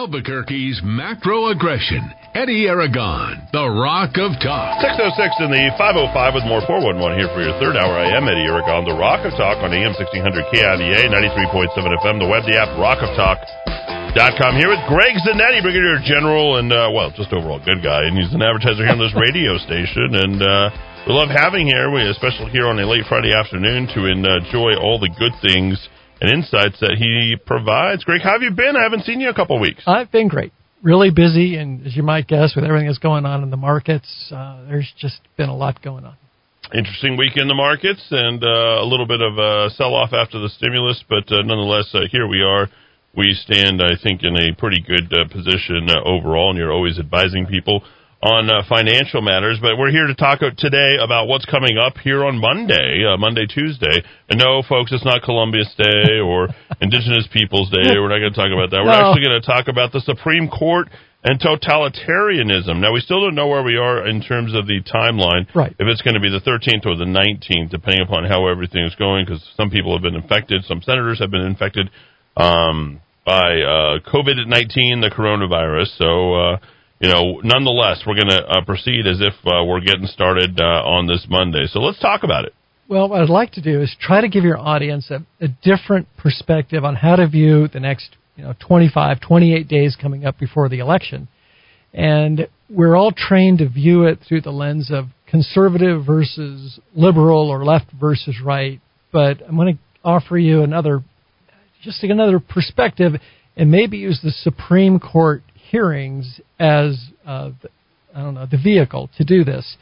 Albuquerque's macro aggression. Eddy Aragon, the Rock of Talk. 606 in the 505 with more 411 here for your third hour. I am Eddy Aragon, the Rock of Talk on AM 1600 KIVA, 93.7 FM, the web, the app, rockoftalk.com. Here with Greg Zanetti, Brigadier General, and, uh, well, just overall good guy. And he's an advertiser here on this radio station. And, uh, we love having here, we, especially here on a late Friday afternoon, to enjoy all the good things and insights that he provides. Greg, how have you been? I haven't seen you a couple weeks. I've been great. Really busy, and as you might guess, with everything that's going on in the markets, uh, there's just been a lot going on. Interesting week in the markets, and uh, a little bit of a sell off after the stimulus, but uh, nonetheless, uh, here we are. We stand, I think, in a pretty good uh, position uh, overall, and you're always advising people on uh, financial matters, but we're here to talk today about what's coming up here on Monday, uh, Monday, Tuesday. And no, folks, it's not Columbus Day or Indigenous Peoples Day. We're not going to talk about that. We're No. actually going to talk about the Supreme Court and totalitarianism. Now, we still don't know where we are in terms of the timeline. Right. If it's going to be the 13th or the 19th, depending upon how everything is going, because some people have been infected, some senators have been infected um, by uh, COVID 19, the coronavirus. So, uh, you know, nonetheless, we're going to uh, proceed as if uh, we're getting started uh, on this Monday. So let's talk about it. Well, what I'd like to do is try to give your audience a, a different perspective on how to view the next, you know, 25, 28 days coming up before the election. And we're all trained to view it through the lens of conservative versus liberal or left versus right. But I'm going to offer you another, just another perspective and maybe use the Supreme Court hearings as, uh, the, I don't know, the vehicle to do this.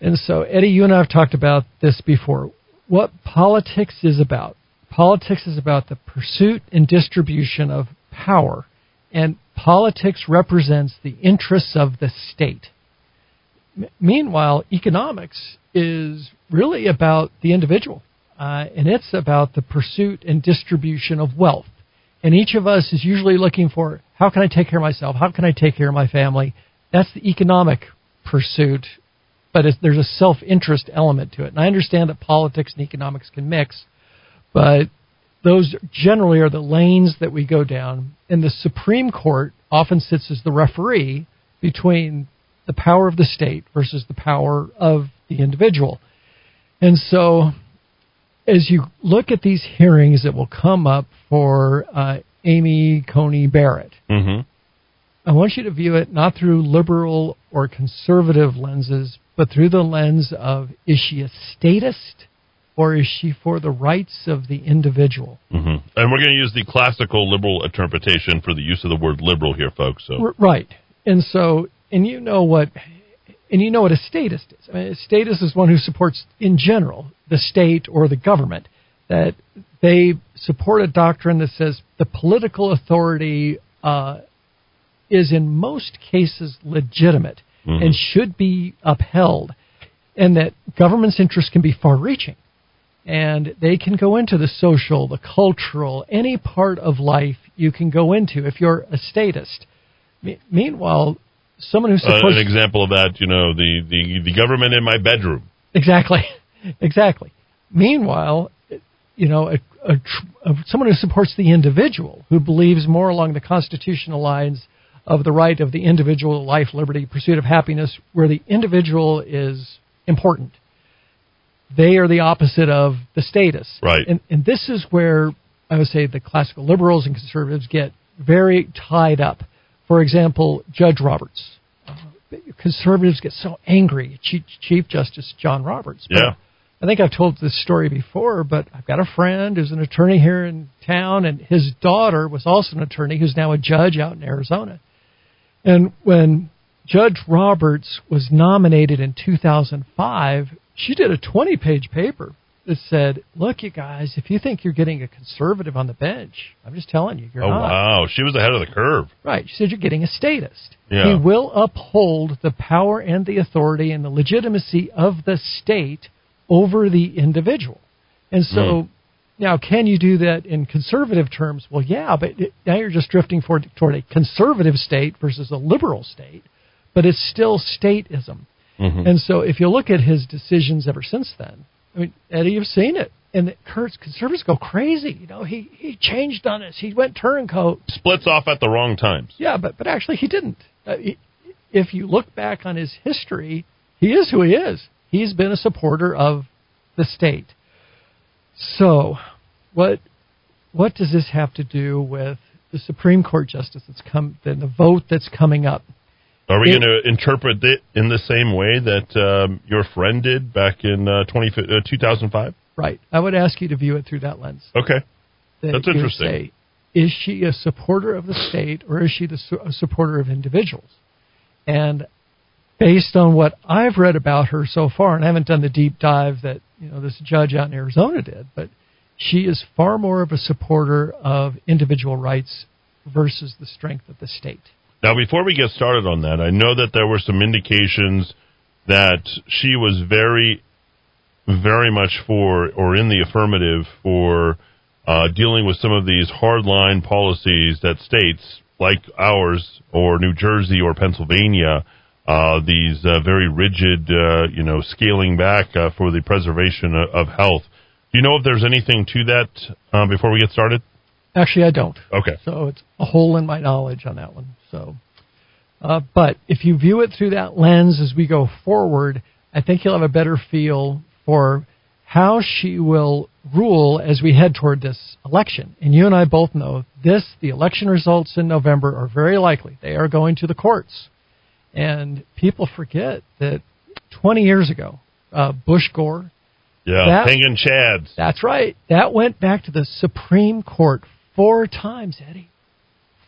And so, Eddy, you and I have talked about this before. What politics is about? Politics is about the pursuit and distribution of power, and politics represents the interests of the state. M- meanwhile, economics is really about the individual, uh, and it's about the pursuit and distribution of wealth. And each of us is usually looking for how can I take care of myself? How can I take care of my family? That's the economic pursuit but there's a self interest element to it. And I understand that politics and economics can mix, but those generally are the lanes that we go down. And the Supreme Court often sits as the referee between the power of the state versus the power of the individual. And so, as you look at these hearings that will come up for uh, Amy Coney Barrett, Mm-hmm. I want you to view it not through liberal or conservative lenses, but through the lens of is she a statist or is she for the rights of the individual? Mm-hmm. And we're going to use the classical liberal interpretation for the use of the word liberal here, folks. So R- right. And so, and you know what, and you know what a statist is. I mean, a statist is one who supports, in general, the state or the government. That they support a doctrine that says the political authority uh, is in most cases legitimate Mhm. and should be upheld, and that government's interests can be far reaching. And they can go into the social, the cultural, any part of life you can go into if you're a statist. Me- meanwhile, someone who uh, supports an example of that, you know, the, the, the government in my bedroom. Exactly, exactly. Meanwhile, you know, a, a, a, someone who supports the individual, who believes more along the constitutional lines of the right of the individual, life, liberty, pursuit of happiness, where the individual is important. They are the opposite of the statists. Right. And, and this is where I would say the classical liberals and conservatives get very tied up. For example, Judge Roberts. Conservatives get so angry at Chief, Chief Justice John Roberts. Yeah. I think I've told this story before, but I've got a friend who's an attorney here in town, and his daughter was also an attorney who's now a judge out in Arizona. And when Judge Roberts was nominated in 2005, she did a 20 page paper that said, Look, you guys, if you think you're getting a conservative on the bench, I'm just telling you, you're Oh, not. wow. She was ahead of the curve. Right. She said you're getting a statist. Yeah. He will uphold the power and the authority and the legitimacy of the state over the individual. And so Mm. now, can you do that in conservative terms? Well, yeah, but it, now you're just drifting toward, toward a conservative state versus a liberal state, but it's still statism. Mhm. And so if you look at his decisions ever since then, I mean, Eddy, you've seen it. and Kurt's conservatives go crazy. You know, he he changed on us. He went turncoat. Splits off at the wrong times. Yeah, but but actually he didn't. Uh, he, if you look back on his history, he is who he is. He's been a supporter of the state. So, what what does this have to do with the Supreme Court justice that's come, the, the vote that's coming up? Are we going to interpret it in the same way that um, your friend did back in uh, 20, uh, 2005? Right. I would ask you to view it through that lens. Okay. That That's interesting. Say, is she a supporter of the state or is she the, su- a supporter of individuals? And based on what I've read about her so far, and I haven't done the deep dive that you know this judge out in Arizona did, but she is far more of a supporter of individual rights versus the strength of the state. Now, before we get started on that, I know that there were some indications that she was very, very much for or in the affirmative for uh, dealing with some of these hardline policies that states like ours or New Jersey or Pennsylvania, uh, these uh, very rigid, uh, you know, scaling back uh, for the preservation of, health. Do you know if there's anything to that uh, before we get started? Actually, I don't. Okay. So it's a hole in my knowledge on that one. So, uh, but if you view it through that lens as we go forward, I think you'll have a better feel for how she will rule as we head toward this election. And you and I both know this: the election results in November are very likely they are going to the courts. And people forget that 20 years ago, uh, Bush Gore Yeah, That- hanging chads. that's right. That went back to the Supreme Court four times, Eddy.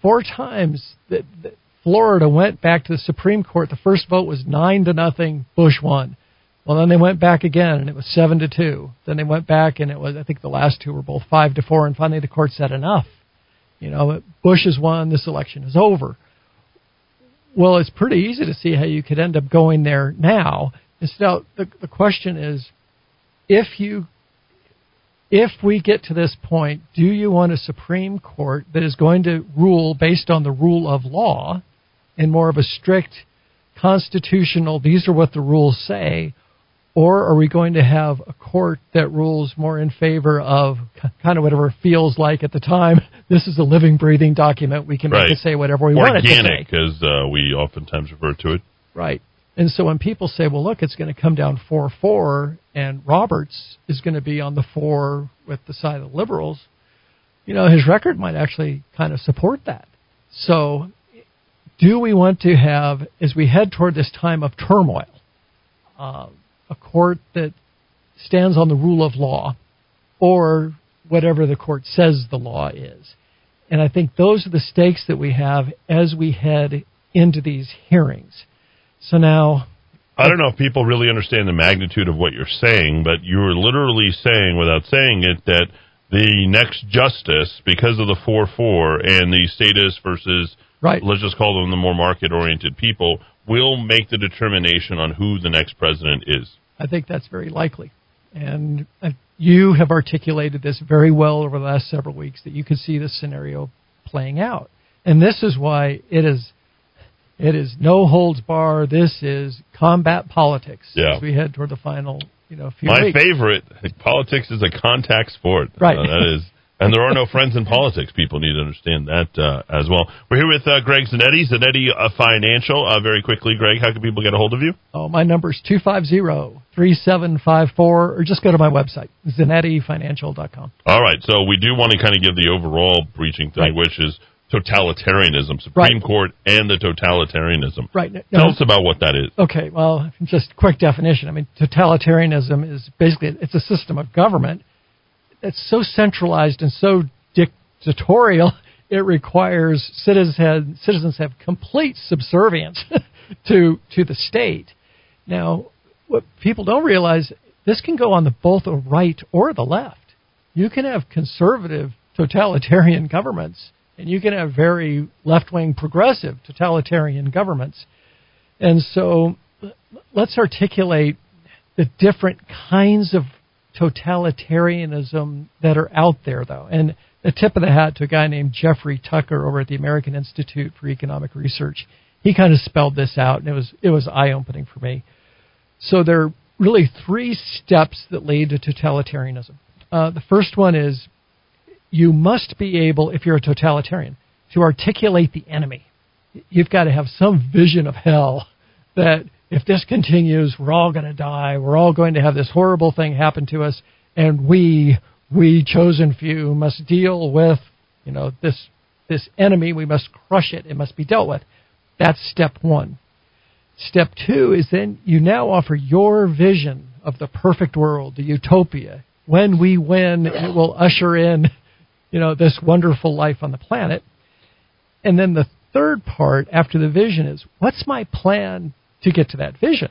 Four times that, that Florida went back to the Supreme Court. The first vote was nine to nothing. Bush won. Well, then they went back again, and it was seven to two. Then they went back, and it was I think the last two were both five to four. And finally, the court said enough. You know, Bush has won. This election is over. Well, it's pretty easy to see how you could end up going there now. And so the, the question is, if you if we get to this point, do you want a Supreme Court that is going to rule based on the rule of law and more of a strict constitutional, these are what the rules say, or are we going to have a court that rules more in favor of kind of whatever feels like at the time? This is a living, breathing document. We can make Right. it say whatever we want it to say. Organic, as uh, we oftentimes refer to it. Right. And so when people say, well, look, it's going to come down 4 4, and Roberts is going to be on the 4 with the side of the liberals, you know, his record might actually kind of support that. So, do we want to have, as we head toward this time of turmoil, uh, a court that stands on the rule of law or whatever the court says the law is? And I think those are the stakes that we have as we head into these hearings. So now, I don't know if people really understand the magnitude of what you're saying, but you're literally saying, without saying it, that the next justice, because of the 4 4 and the statists versus, Right. let's just call them the more market oriented people, will make the determination on who the next president is. I think that's very likely. And uh, you have articulated this very well over the last several weeks that you could see this scenario playing out. And this is why it is it is no holds bar. This is combat politics Yeah. as we head toward the final, you know, few My weeks. favorite, politics is a contact sport. Right. Uh, that is. And there are no friends in politics. People need to understand that uh, as well. We're here with uh, Greg Zanetti, Zanetti uh, Financial. Uh, very quickly, Greg, how can people get a hold of you? Oh, my number is 250-3754 or just go to my website, zanettifinancial.com. All right, so we do want to kind of give the overall breaching thing, Right. which is totalitarianism, Supreme Right. Court and the totalitarianism. Right. No, Tell us about what that is. Okay, well, just quick definition. I mean, totalitarianism is basically it's a system of government that's so centralized and so dictatorial. It requires citizens have, citizens have complete subservience to to the state. Now, what people don't realize this can go on the both the right or the left. You can have conservative totalitarian governments, and you can have very left wing progressive totalitarian governments. And so let's articulate the different kinds of totalitarianism that are out there, though. And a tip of the hat to a guy named Jeffrey Tucker over at the American Institute for Economic Research. He kind of spelled this out, and it was it was eye opening for me. So there are really three steps that lead to totalitarianism. Uh, the first one is you must be able, if you're a totalitarian, to articulate the enemy. You've got to have some vision of hell that if this continues, we're all going to die. We're all going to have this horrible thing happen to us, and we, we chosen few, must deal with, you know, this this enemy. We must crush it. It must be dealt with. That's step one. Step two is then you now offer your vision of the perfect world, the utopia. When we win, it will usher in, you know, this wonderful life on the planet. And then the third part after the vision is what's my plan to get to that vision?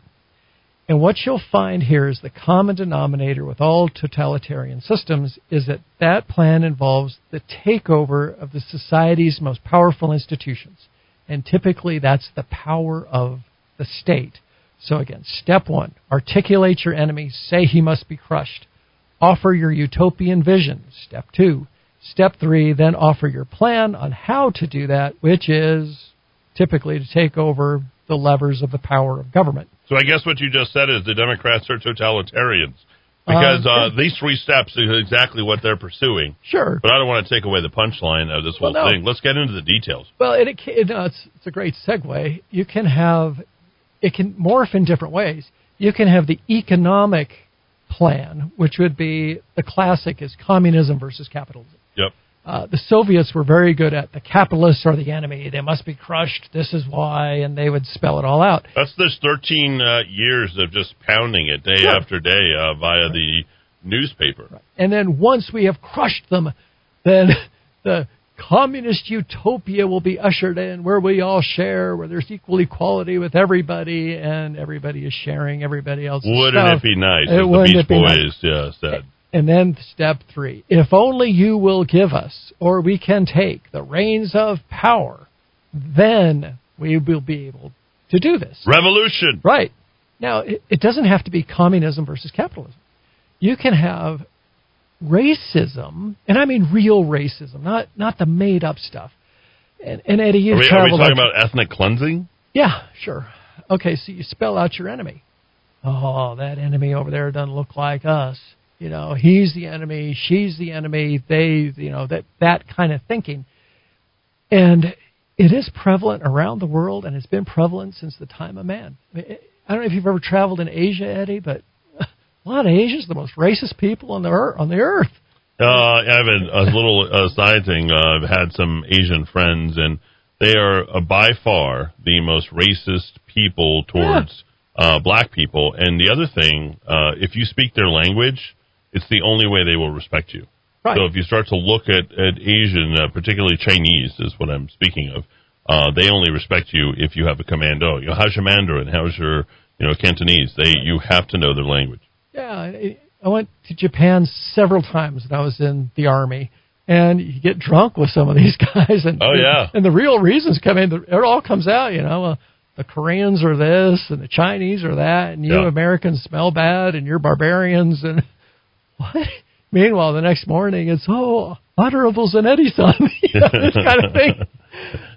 And what you'll find here is the common denominator with all totalitarian systems is that that plan involves the takeover of the society's most powerful institutions. And typically that's the power of the state. So again, step one, articulate your enemy, say he must be crushed. Offer your utopian vision. Step two. Step three, then offer your plan on how to do that, which is typically to take over the levers of the power of government. So I guess what you just said is the Democrats are totalitarians because uh, uh, these three steps is exactly what they're pursuing. Sure, but I don't want to take away the punchline of this whole well, no. thing. Let's get into the details. Well, it, it, uh, it's, it's a great segue. You can have it can morph in different ways. You can have the economic plan, which would be the classic is communism versus capitalism. Yep. Uh, the Soviets were very good at the capitalists are the enemy. They must be crushed. This is why, and they would spell it all out. That's this 13 uh, years of just pounding it day yeah. after day uh, via right. the newspaper. Right. And then once we have crushed them, then the communist utopia will be ushered in where we all share, where there's equal equality with everybody, and everybody is sharing everybody else's Wouldn't stuff. it be nice? It the Beach Boys nice. yeah, said. And then step three if only you will give us, or we can take the reins of power, then we will be able to do this. Revolution. Right. Now, it, it doesn't have to be communism versus capitalism. You can have racism, and I mean real racism, not, not the made up stuff. And, and Eddy, you've are we. Are we talking about ethnic cleansing? Yeah, sure. Okay, so you spell out your enemy. Oh, that enemy over there doesn't look like us. You know, he's the enemy, she's the enemy, they, you know, that, that kind of thinking. And it is prevalent around the world and it's been prevalent since the time of man. I, mean, I don't know if you've ever traveled in Asia, Eddy, but a lot of Asians, are the most racist people on the earth. On the earth. Uh, I have a, a little uh, side thing. Uh, I've had some Asian friends, and they are uh, by far the most racist people towards yeah. uh, black people. And the other thing, uh, if you speak their language, it's the only way they will respect you. Right. So if you start to look at, at Asian, uh, particularly Chinese, is what I'm speaking of, uh, they only respect you if you have a commando. You know, how's your Mandarin? How's your, you know, Cantonese? They, you have to know their language. Yeah, I went to Japan several times when I was in the army, and you get drunk with some of these guys, and oh yeah, and the real reasons come in. It all comes out, you know. Uh, the Koreans are this, and the Chinese are that, and you yeah. Americans smell bad, and you're barbarians, and what? Meanwhile, the next morning it's oh, honorables and Eddy son, you know, this kind of thing.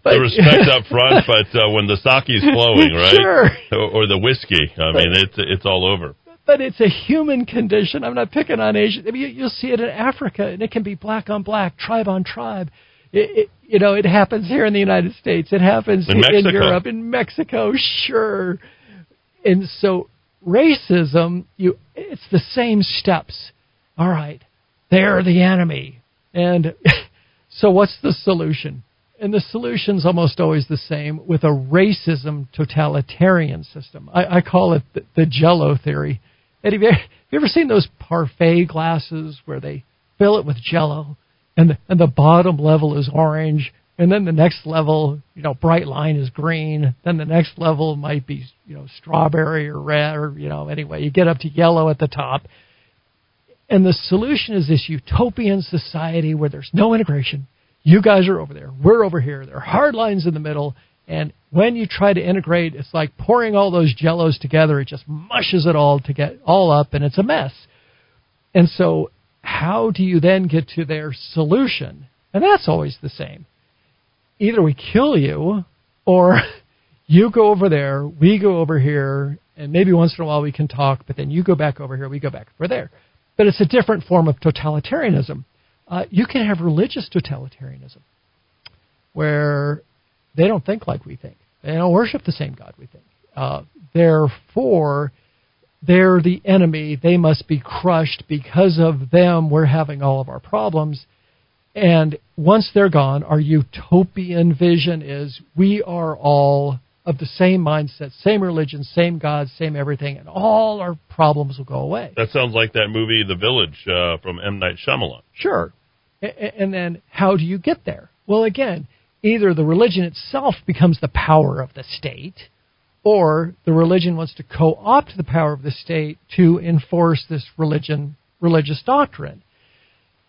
But, the respect up front, but uh, when the sake's flowing, right? Sure. Or, or the whiskey, I mean, it's it's all over. But it's a human condition. I'm not picking on Asia. I mean, you'll see it in Africa, and it can be black on black, tribe on tribe. It, it, you know, it happens here in the United States. It happens in, in Europe, in Mexico, sure. And so racism, you, it's the same steps all right, they're the enemy. And so what's the solution? And the solution's almost always the same with a racism totalitarian system. I, I call it the, the jello theory. Eddy, have you, have you ever seen those parfait glasses where they fill it with jello and the, and the bottom level is orange and then the next level, you know, bright line is green. Then the next level might be, you know, strawberry or red or, you know, anyway, you get up to yellow at the top. And the solution is this utopian society where there's no integration. You guys are over there. We're over here. There are hard lines in the middle. And when you try to integrate, it's like pouring all those jellos together. It just mushes it all to get all up and it's a mess. And so how do you then get to their solution? And that's always the same. Either we kill you or you go over there, we go over here, and maybe once in a while we can talk, but then you go back over here, we go back over there. But it's a different form of totalitarianism. Uh, you can have religious totalitarianism, where they don't think like we think. They don't worship the same God we think. Uh, therefore, they're the enemy. They must be crushed. Because of them, we're having all of our problems. And once they're gone, our utopian vision is we are all of the same mindset, same religion, same God, same everything, and all our problems will go away. That sounds like that movie, The Village, uh, from M. Night Shyamalan. Sure. And then how do you get there? Well, again, either the religion itself becomes the power of the state, or the religion wants to co-opt the power of the state to enforce this religion religious doctrine.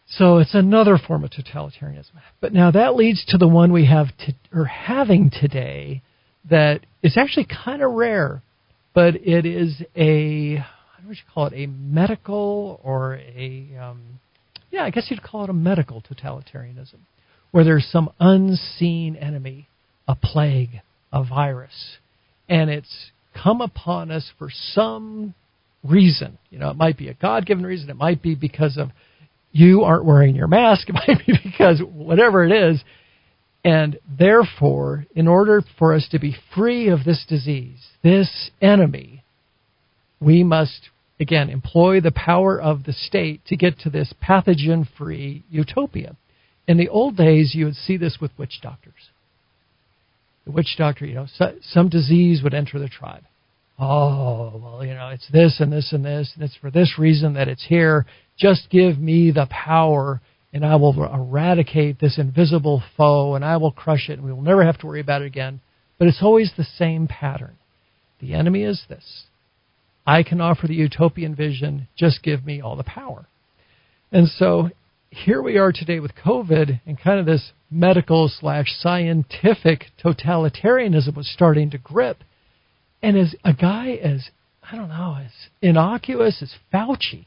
So it's another form of totalitarianism. But now that leads to the one we have to, or having today that is actually kind of rare, but it is a how would you call it a medical or a um, yeah I guess you'd call it a medical totalitarianism, where there's some unseen enemy, a plague, a virus, and it's come upon us for some reason. You know, it might be a God given reason, it might be because of you aren't wearing your mask, it might be because whatever it is. And therefore, in order for us to be free of this disease, this enemy, we must, again, employ the power of the state to get to this pathogen free utopia. In the old days, you would see this with witch doctors the witch doctor, you know, so, some disease would enter the tribe. Oh, well, you know, it's this and this and this, and it's for this reason that it's here. Just give me the power, and I will eradicate this invisible foe, and I will crush it, and we will never have to worry about it again. But it's always the same pattern. The enemy is this. I can offer the utopian vision, just give me all the power. And so here we are today with COVID and kind of this medical slash scientific totalitarianism was starting to grip. And as a guy as, I don't know, as innocuous as Fauci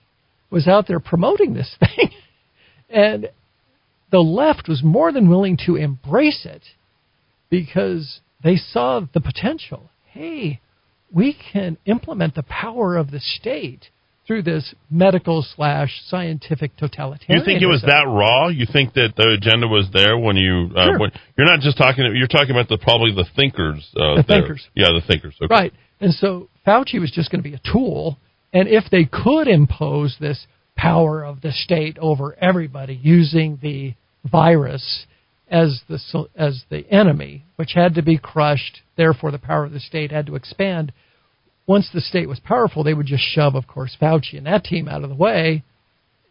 was out there promoting this thing, and the left was more than willing to embrace it because they saw the potential. Hey, we can implement the power of the state through this medical slash scientific totalitarianism. You think it was that raw? You think that the agenda was there when you? Uh, sure. when, you're not just talking. You're talking about the probably the thinkers. Uh, the there. thinkers. Yeah, the thinkers. Okay. Right. And so Fauci was just going to be a tool, and if they could impose this power of the state over everybody using the virus as the as the enemy, which had to be crushed, therefore the power of the state had to expand once the state was powerful, they would just shove, of course, Fauci and that team out of the way,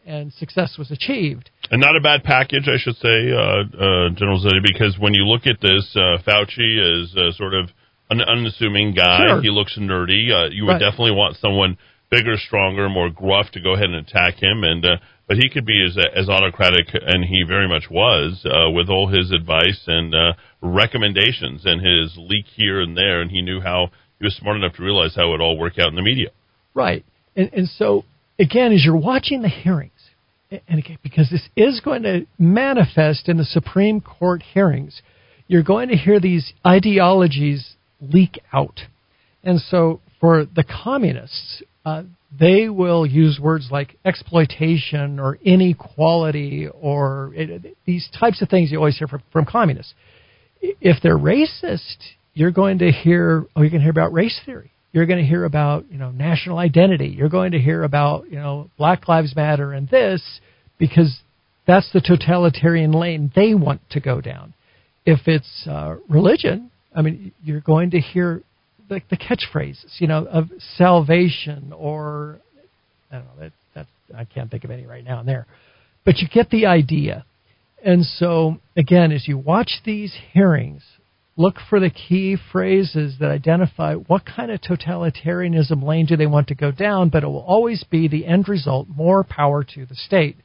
and success was achieved. And not a bad package, I should say, uh, uh, General Zeddy, because when you look at this, uh, Fauci is uh, sort of an unassuming guy. Sure. He looks nerdy. Uh, you would Right. definitely want someone bigger, stronger, more gruff to go ahead and attack him. And uh, but he could be as as autocratic, and he very much was uh, with all his advice and uh, recommendations and his leak here and there. And he knew how he was smart enough to realize how it all work out in the media. Right. And, and so, again, as you're watching the hearings, and again, because this is going to manifest in the Supreme Court hearings, you're going to hear these ideologies leak out. And so, for the communists, uh, they will use words like exploitation or inequality or it, these types of things you always hear from, from communists. If they're racist, you're going to hear, oh, you're going to hear about race theory. You're going to hear about, you know, national identity. You're going to hear about, you know, Black Lives Matter and this because that's the totalitarian lane they want to go down. If it's uh, religion, I mean, you're going to hear like the catchphrases, you know, of salvation or I don't know. That, that's I can't think of any right now and there, but you get the idea. And so again, as you watch these hearings, look for the key phrases that identify what kind of totalitarianism lane do they want to go down, but it will always be the end result more power to the state.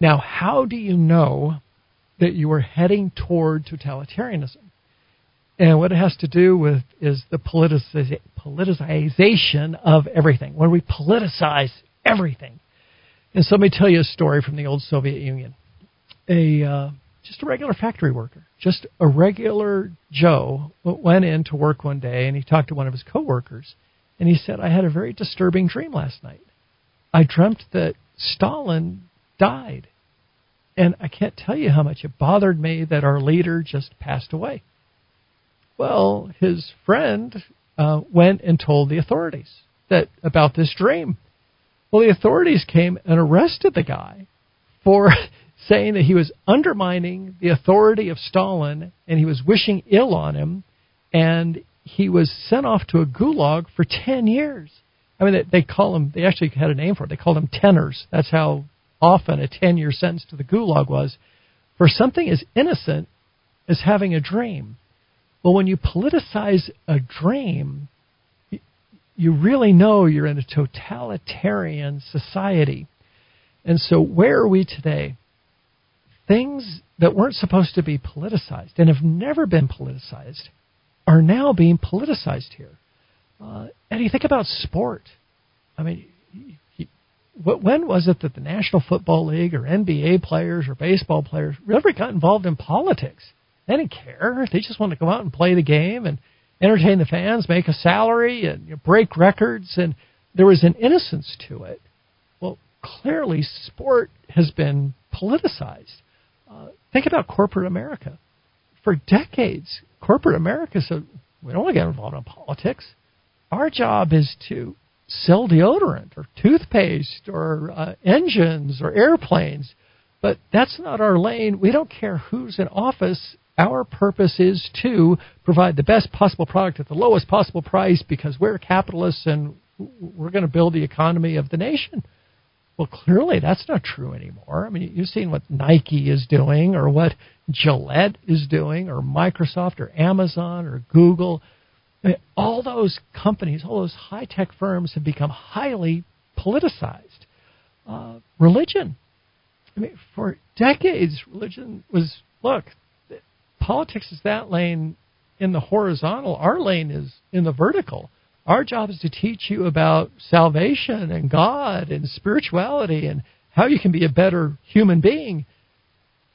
Now, how do you know that you are heading toward totalitarianism? And what it has to do with is the politici- politicization of everything. When we politicize everything. And so let me tell you a story from the old Soviet Union. A uh, just a regular factory worker, just a regular Joe, went in to work one day and he talked to one of his coworkers, and he said, "I had a very disturbing dream last night. I dreamt that Stalin died. And I can't tell you how much it bothered me that our leader just passed away. Well, his friend uh, went and told the authorities that about this dream. Well, the authorities came and arrested the guy for saying that he was undermining the authority of Stalin and he was wishing ill on him, and he was sent off to a gulag for 10 years. I mean, they, they call them, they actually had a name for it. They called them tenners. That's how often a 10 year sentence to the gulag was for something as innocent as having a dream. Well, when you politicize a dream, you really know you're in a totalitarian society. And so, where are we today? Things that weren't supposed to be politicized and have never been politicized are now being politicized here. Uh, and you think about sport. I mean, when was it that the National Football League or NBA players or baseball players ever got involved in politics? They didn't care. They just wanted to go out and play the game and entertain the fans, make a salary, and you know, break records. And there was an innocence to it. Well, clearly, sport has been politicized. Uh, think about corporate America. For decades, corporate America said, we don't want to get involved in politics. Our job is to sell deodorant or toothpaste or uh, engines or airplanes, but that's not our lane. We don't care who's in office. Our purpose is to provide the best possible product at the lowest possible price because we're capitalists and we're going to build the economy of the nation. Well, clearly that's not true anymore. I mean, you've seen what Nike is doing or what Gillette is doing or Microsoft or Amazon or Google. I mean, all those companies, all those high tech firms have become highly politicized. Uh, religion. I mean, for decades, religion was look, politics is that lane in the horizontal. Our lane is in the vertical. Our job is to teach you about salvation and God and spirituality and how you can be a better human being.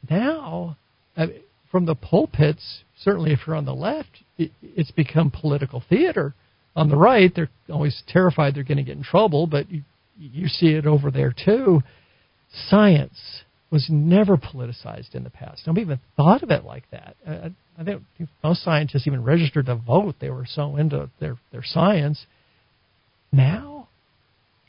Now, uh, from the pulpits, certainly if you're on the left, it, it's become political theater. On the right, they're always terrified they're going to get in trouble, but you, you see it over there too. Science was never politicized in the past. Nobody even thought of it like that. I, I think most scientists even registered to vote. They were so into their, their science. Now,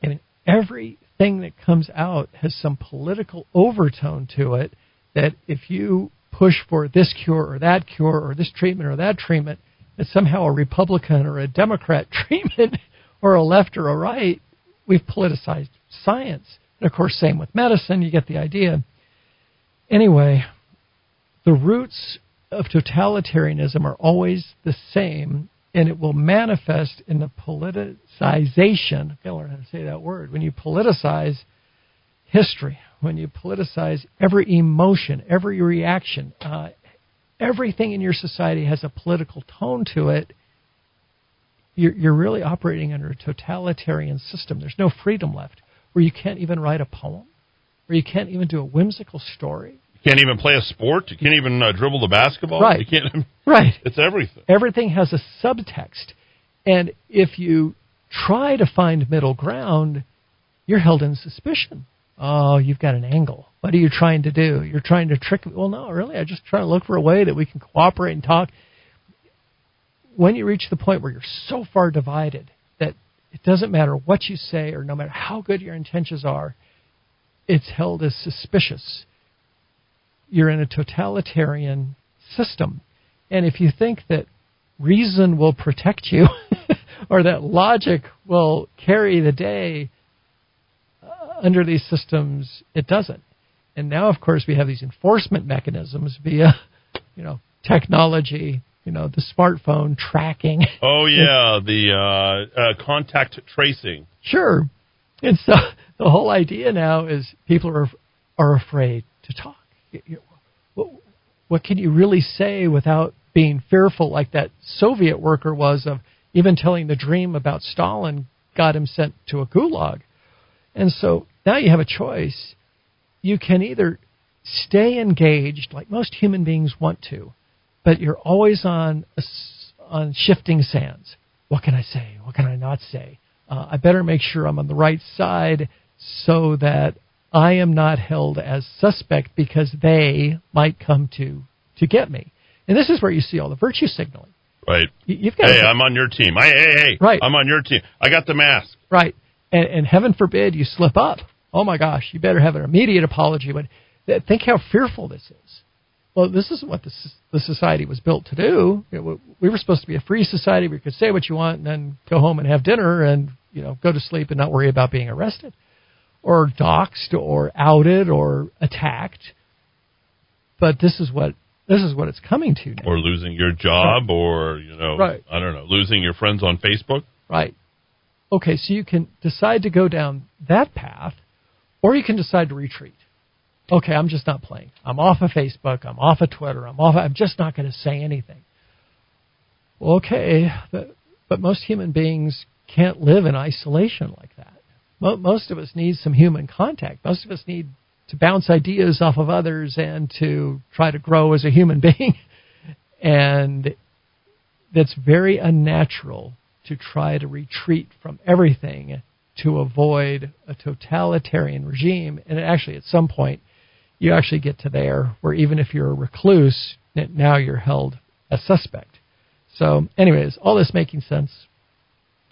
I mean, everything that comes out has some political overtone to it that if you push for this cure or that cure or this treatment or that treatment, it's somehow a Republican or a Democrat treatment or a left or a right. We've politicized science. And of course, same with medicine. You get the idea. Anyway, the roots of totalitarianism are always the same, and it will manifest in the politicization. I've got to learn how to say that word. When you politicize history, when you politicize every emotion, every reaction, uh, everything in your society has a political tone to it, you're, you're really operating under a totalitarian system. There's no freedom left, where you can't even write a poem, where you can't even do a whimsical story. You can't even play a sport. You can't even uh, dribble the basketball. Right. You can't. Right. It's everything. Everything has a subtext, and if you try to find middle ground, you're held in suspicion. Oh, you've got an angle. What are you trying to do? You're trying to trick me. Well, no, really. I just try to look for a way that we can cooperate and talk. When you reach the point where you're so far divided it doesn't matter what you say or no matter how good your intentions are, it's held as suspicious. You're in a totalitarian system. And if you think that reason will protect you or that logic will carry the day, uh, under these systems, it doesn't. And now, of course, we have these enforcement mechanisms via, you know, technology, you know, the smartphone tracking. Oh yeah, the uh, uh, contact tracing. Sure. And so the whole idea now is people are are afraid to talk. What, what can you really say without being fearful, like that Soviet worker was of even telling the dream about Stalin got him sent to a gulag. And so now you have a choice. You can either stay engaged like most human beings want to, but you're always on on shifting sands. What can I say? What can I not say? Uh, I better make sure I'm on the right side so that I am not held as suspect because they might come to to get me. And this is where you see all the virtue signaling. Right. You- You've got Hey, to, I'm on your team. I, hey, hey, Right. I'm on your team. I got the mask. right, and, and heaven forbid you slip up. Oh my gosh, you better have an immediate apology. But th- think how fearful this is. Well, this isn't what the, the society was built to do. It, we were supposed to be a free society We could say what you want and then go home and have dinner and you know go to sleep and not worry about being arrested or doxxed or outed or attacked. But this is what this is what it's coming to now. Or losing your job, or you know, Right. I don't know, losing your friends on Facebook. Right. Okay, so you can decide to go down that path, or you can decide to retreat. Okay, I'm just not playing. I'm off of Facebook. I'm off of Twitter. I'm off. I'm just not going to say anything. Well, okay, but, but most human beings can't live in isolation like that. Most of us need some human contact. Most of us need to bounce ideas off of others and to try to grow as a human being. And that's very unnatural to try to retreat from everything to avoid a totalitarian regime. And actually, at some point, you actually get to there where even if you're a recluse, now you're held a suspect. So, anyways, all this making sense.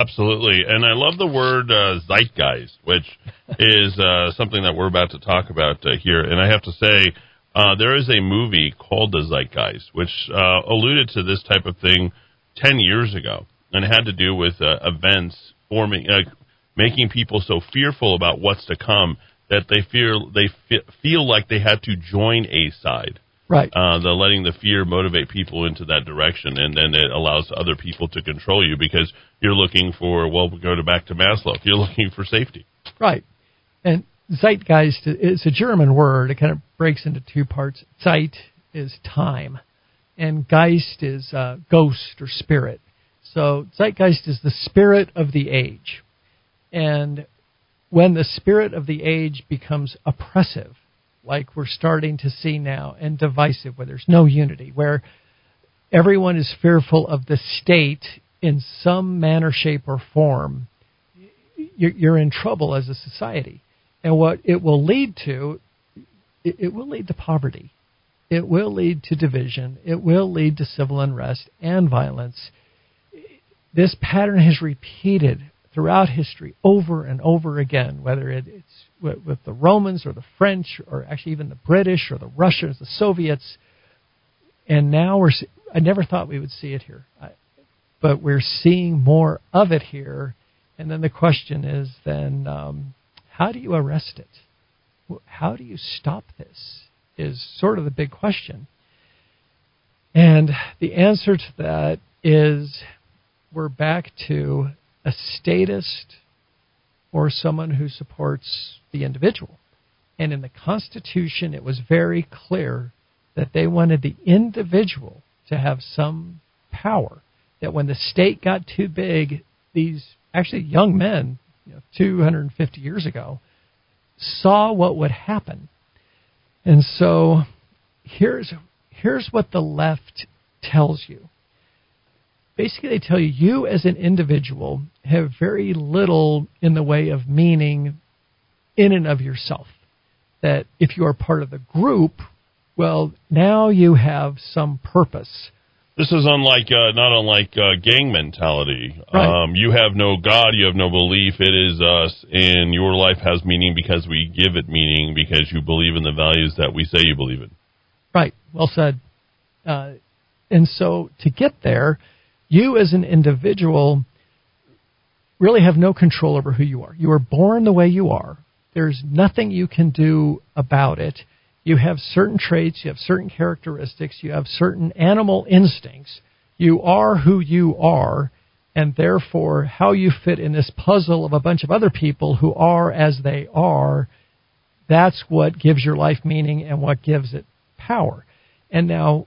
Absolutely, and I love the word uh, zeitgeist, which is uh, something that we're about to talk about uh, here. And I have to say, uh, there is a movie called The Zeitgeist, which uh, alluded to this type of thing ten years ago, and it had to do with uh, events forming, uh, making people so fearful about what's to come that they feel they fe- feel like they had to join a side Right. uh, the letting the fear motivate people into that direction, and then it allows other people to control you because you're looking for. Well, we go to back to Maslow. You're looking for safety. Right. And Zeitgeist is a German word. It kind of breaks into two parts. Zeit is time, and Geist is uh, ghost or spirit. So Zeitgeist is the spirit of the age. And when the spirit of the age becomes oppressive, like we're starting to see now, and divisive, where there's no unity, where everyone is fearful of the state in some manner, shape, or form, you're, in trouble as a society. And what it will lead to, it will lead to poverty. It will lead to division. It will lead to civil unrest and violence. This pattern has repeated throughout history over and over again, whether it, it's with, with the Romans or the French or actually even the British or the Russians, the Soviets. And now we're, I never thought we would see it here. I, but we're seeing more of it here. And then the question is then, um, how do you arrest it? How do you stop this? Is sort of the big question. And the answer to that is we're back to a statist or someone who supports the individual. And in the Constitution, it was very clear that they wanted the individual to have some power. That when the state got too big, these actually young men, you know, 250 years ago, saw what would happen. And so here's here's what the left tells you. Basically, they tell you you as an individual have very little in the way of meaning in and of yourself. That if you are part of the group, well, now you have some purpose. This is unlike, uh, not unlike uh, gang mentality. Right. Um, you have no God, you have no belief. It is us, and your life has meaning because we give it meaning because you believe in the values that we say you believe in. Right. Well said. Uh, and so to get there, you as an individual really have no control over who you are. You are born the way you are. There's nothing you can do about it. You have certain traits, you have certain characteristics, you have certain animal instincts. You are who you are, and therefore, how you fit in this puzzle of a bunch of other people who are as they are, that's what gives your life meaning and what gives it power. And now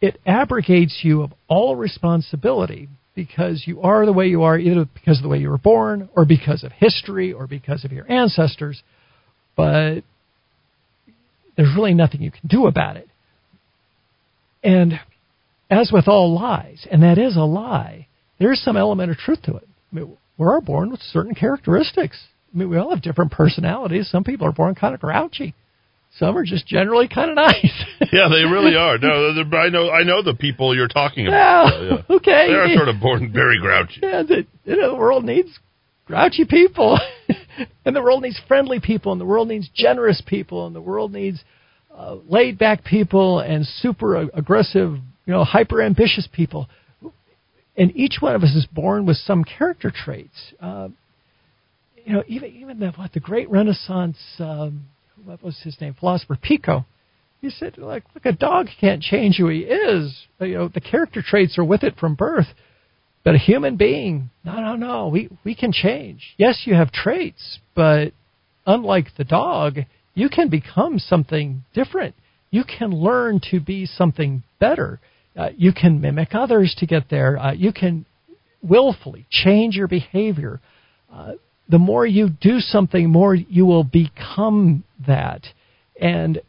it abrogates you of all responsibility because you are the way you are, either because of the way you were born, or because of history, or because of your ancestors. But there's really nothing you can do about it. And as with all lies, and that is a lie, there is some element of truth to it. I mean, we are born with certain characteristics. I mean, we all have different personalities. Some people are born kind of grouchy. Some are just generally kind of nice. yeah, they really are. No, I know. I know the people you're talking about. Yeah, yeah. Okay. They are sort of born very grouchy. Yeah, the, you know, the world needs grouchy people, and the world needs friendly people, and the world needs generous people, and the world needs uh, laid back people and super aggressive, you know, hyper ambitious people. And each one of us is born with some character traits. Uh, you know, even even the what the great Renaissance. Um, what was his name? Philosopher Pico. He said, like, look, a dog can't change who he is. You know, the character traits are with it from birth. But a human being, no, no, no, we, we can change. Yes, you have traits, but unlike the dog, you can become something different. You can learn to be something better. Uh, you can mimic others to get there. Uh, you can willfully change your behavior. Uh, the more you do something, more you will become that. And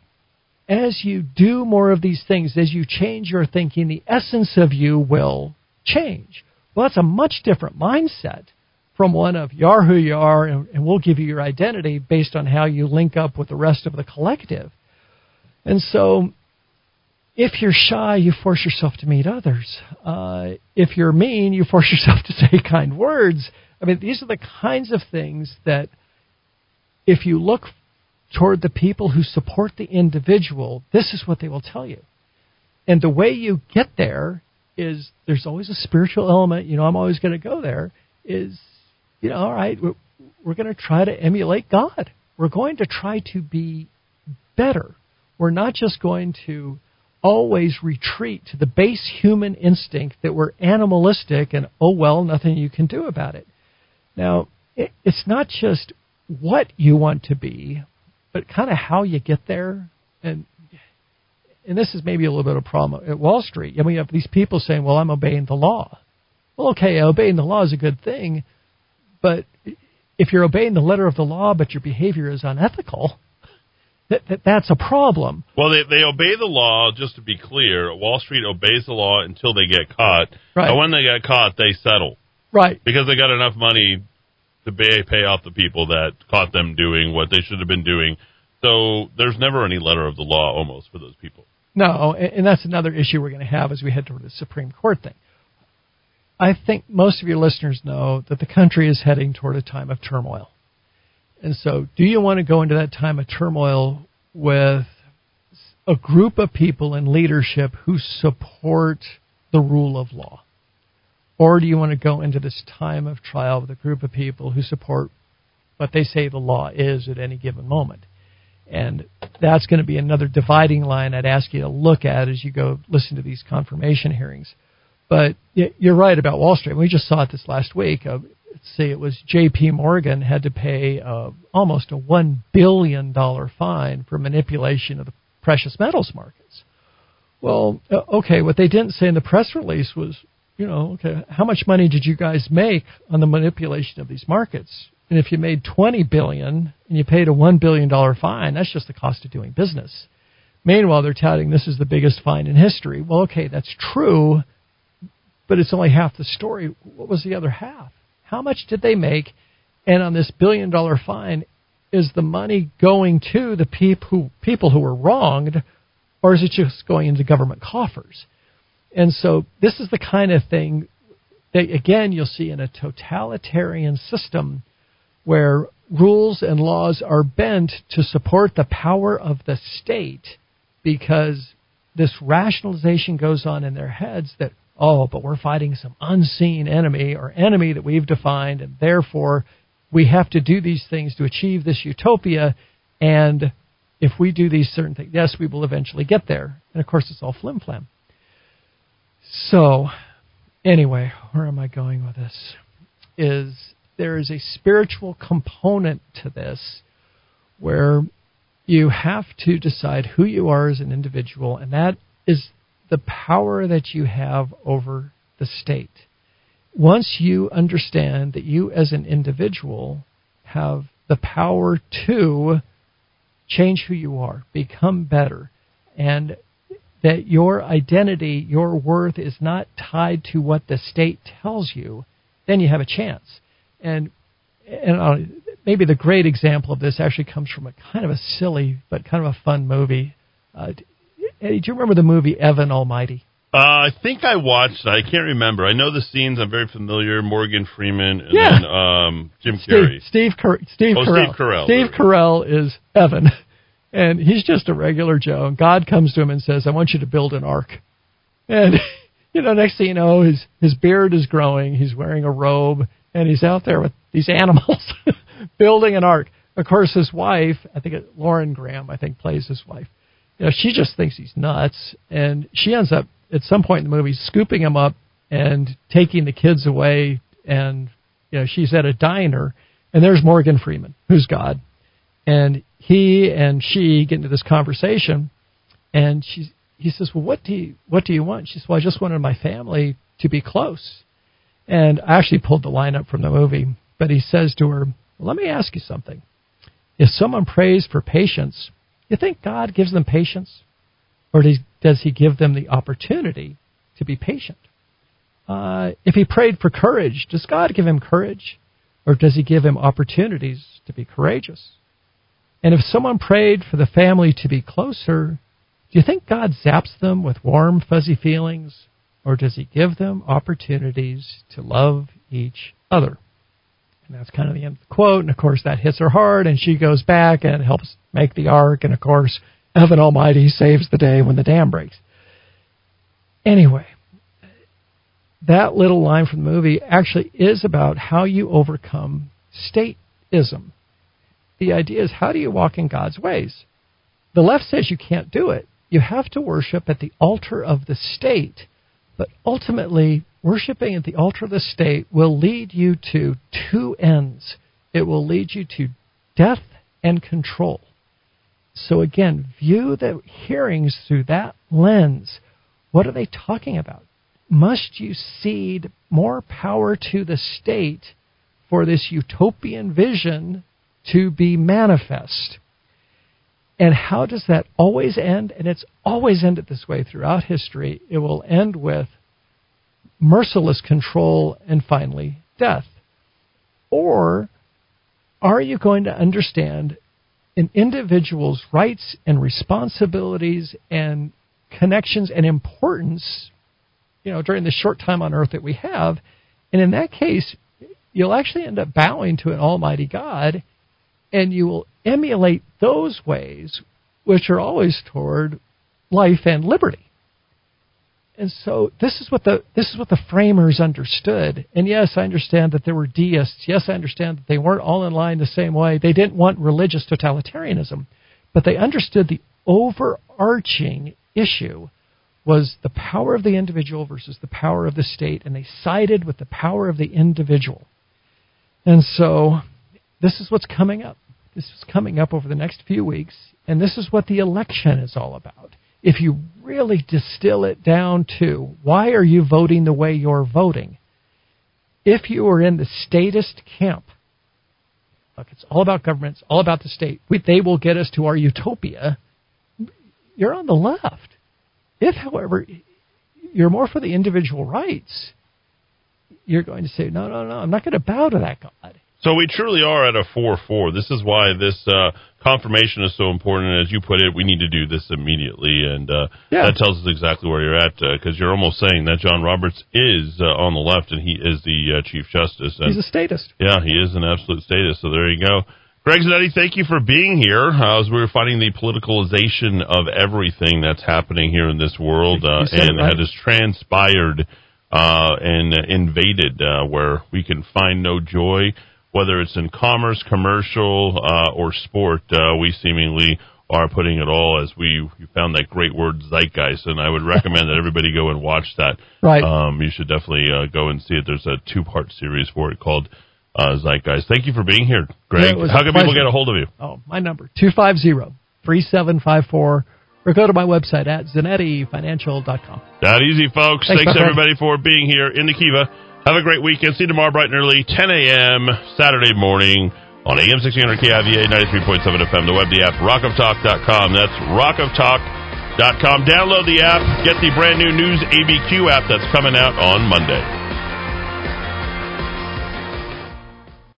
as you do more of these things, as you change your thinking, the essence of you will change. Well, that's a much different mindset from one of you are who you are, and, and we'll give you your identity based on how you link up with the rest of the collective. And so, if you're shy, you force yourself to meet others. Uh, if you're mean, you force yourself to say kind words. I mean, these are the kinds of things that, if you look toward the people who support the individual, this is what they will tell you. And the way you get there is there's always a spiritual element. You know, I'm always going to go there. Is you know, all right, we're, we're going to try to emulate God. We're going to try to be better. We're not just going to always retreat to the base human instinct that we're animalistic and oh well, nothing you can do about it. Now, it's not just what you want to be, but kind of how you get there. And and this is maybe a little bit of a problem at Wall Street. I mean, you have these people saying, "Well, I'm obeying the law." Well, okay, obeying the law is a good thing, but if you're obeying the letter of the law, but your behavior is unethical, that, that that's a problem. Well, they they obey the law. Just to be clear, Wall Street obeys the law until they get caught. Right. And when they get caught, they settle. Right. Because they got enough money to pay pay off the people that caught them doing what they should have been doing. So there's never any letter of the law almost for those people. No, and that's another issue we're going to have as we head toward the Supreme Court thing. I think most of your listeners know that the country is heading toward a time of turmoil. And so, do you want to go into that time of turmoil with a group of people in leadership who support the rule of law? Or do you want to go into this time of trial with a group of people who support what they say the law is at any given moment? And that's going to be another dividing line I'd ask you to look at as you go listen to these confirmation hearings. But you're right about Wall Street. We just saw it this last week. Uh, say it was J.P. Morgan had to pay uh, almost a one billion dollar fine for manipulation of the precious metals markets. Well, uh, okay, what they didn't say in the press release was, you know, okay, how much money did you guys make on the manipulation of these markets? And if you made 20 billion and you paid a 1 billion dollar fine, that's just the cost of doing business. Meanwhile, they're touting this is the biggest fine in history. Well, okay, that's true, but it's only half the story. What was the other half? How much did they make? And on this billion dollar fine, is the money going to the peop- who, people who were wronged, or is it just going into government coffers? And so this is the kind of thing that, again, you'll see in a totalitarian system where rules and laws are bent to support the power of the state because this rationalization goes on in their heads that, oh, but we're fighting some unseen enemy or enemy that we've defined, and therefore we have to do these things to achieve this utopia. And if we do these certain things, yes, we will eventually get there. And of course, it's all flim flam. So, anyway, where am I going with this? Is there is a spiritual component to this where you have to decide who you are as an individual, and that is the power that you have over the state. Once you understand that you as an individual have the power to change who you are, become better, and that your identity, your worth is not tied to what the state tells you, then you have a chance. And and uh, maybe the great example of this actually comes from a kind of a silly but kind of a fun movie. Uh, Eddie, do you remember the movie Evan Almighty? Uh, I think I watched. I can't remember. I know the scenes. I'm very familiar. Morgan Freeman and Yeah. then um, Jim Steve Carrey. Steve Car- Steve Oh, Carell. Steve Carell. Steve Carell is Evan, and he's just a regular Joe. And God comes to him and says, "I want you to build an ark." And you know, next thing you know, his his beard is growing. He's wearing a robe, and he's out there with these animals building an ark. Of course, his wife, I think it, Lauren Graham, I think plays his wife. You know, she just thinks he's nuts, and she ends up at some point in the movie scooping him up and taking the kids away. And you know, she's at a diner, and there's Morgan Freeman, who's God, and he and she get into this conversation, and she's he says, "Well, what do you what do you want?" She says, "Well, I just wanted my family to be close." And I actually pulled the line up from the movie, but he says to her, well, "Let me ask you something. If someone prays for patience, you think God gives them patience, or does does He give them the opportunity to be patient? Uh, if he prayed for courage, does God give him courage, or does He give him opportunities to be courageous? And if someone prayed for the family to be closer, do you think God zaps them with warm, fuzzy feelings, or does He give them opportunities to love each other? And that's kind of the end of the quote. And of course, that hits her hard, and she goes back and helps make the ark. And of course, Evan Almighty saves the day when the dam breaks. Anyway, that little line from the movie actually is about how you overcome statism. The idea is how do you walk in God's ways? The left says you can't do it. You have to worship at the altar of the state. But ultimately, worshiping at the altar of the state will lead you to two ends. It will lead you to death and control. So again, view the hearings through that lens. What are they talking about? Must you cede more power to the state for this utopian vision to be manifest? And how does that always end? And it's always ended this way throughout history. It will end with merciless control and finally death. Or are you going to understand an individual's rights and responsibilities and connections and importance, you know, during the short time on earth that we have? And in that case, you'll actually end up bowing to an almighty God and you will emulate those ways which are always toward life and liberty. And so this is what the this is what the framers understood. And yes, I understand that there were deists. Yes, I understand that they weren't all in line the same way. They didn't want religious totalitarianism, but they understood the overarching issue was the power of the individual versus the power of the state, and they sided with the power of the individual. And so this is what's coming up. This is coming up over the next few weeks, and this is what the election is all about. If you really distill it down to why are you voting the way you're voting? If you are in the statist camp, look, it's all about government, it's all about the state. We, they will get us to our utopia. You're on the left. If, however, you're more for the individual rights, you're going to say, no, no, no, I'm not going to bow to that God. So we truly are at a 4-4. This is why this uh, confirmation is so important. As you put it, we need to do this immediately. And uh, Yeah. that tells us exactly where you're at because you're almost saying that John Roberts is uh, on the left and he is the uh, Chief Justice. And He's a statist. yeah, he is an absolute statist. So there you go. Greg Zanetti, thank you for being here. Uh, as we were finding the politicalization of everything that's happening here in this world, uh, and right. has transpired uh, and uh, invaded, uh, where we can find no joy, whether it's in commerce, commercial, uh, or sport. Uh, we seemingly are putting it all as we, we found that great word zeitgeist, and I would recommend that everybody go and watch that. Right. Um, you should definitely uh, go and see it. There's a two part series for it called uh, Zeitgeist. Thank you for being here, Greg. Yeah, How a can people get a hold of you? Oh, my number, 250-3754, or go to my website at zanettifinancial.com. That easy, folks. Thanks, Thanks, my friend. everybody for being here in the Kiva. Have a great weekend. See you tomorrow bright and early, 10 a.m. Saturday morning on AM 1600 KIVA 93.7 FM. The web, the app, rockoftalk.com. That's rockoftalk.com. Download the app. Get the brand new News ABQ app that's coming out on Monday.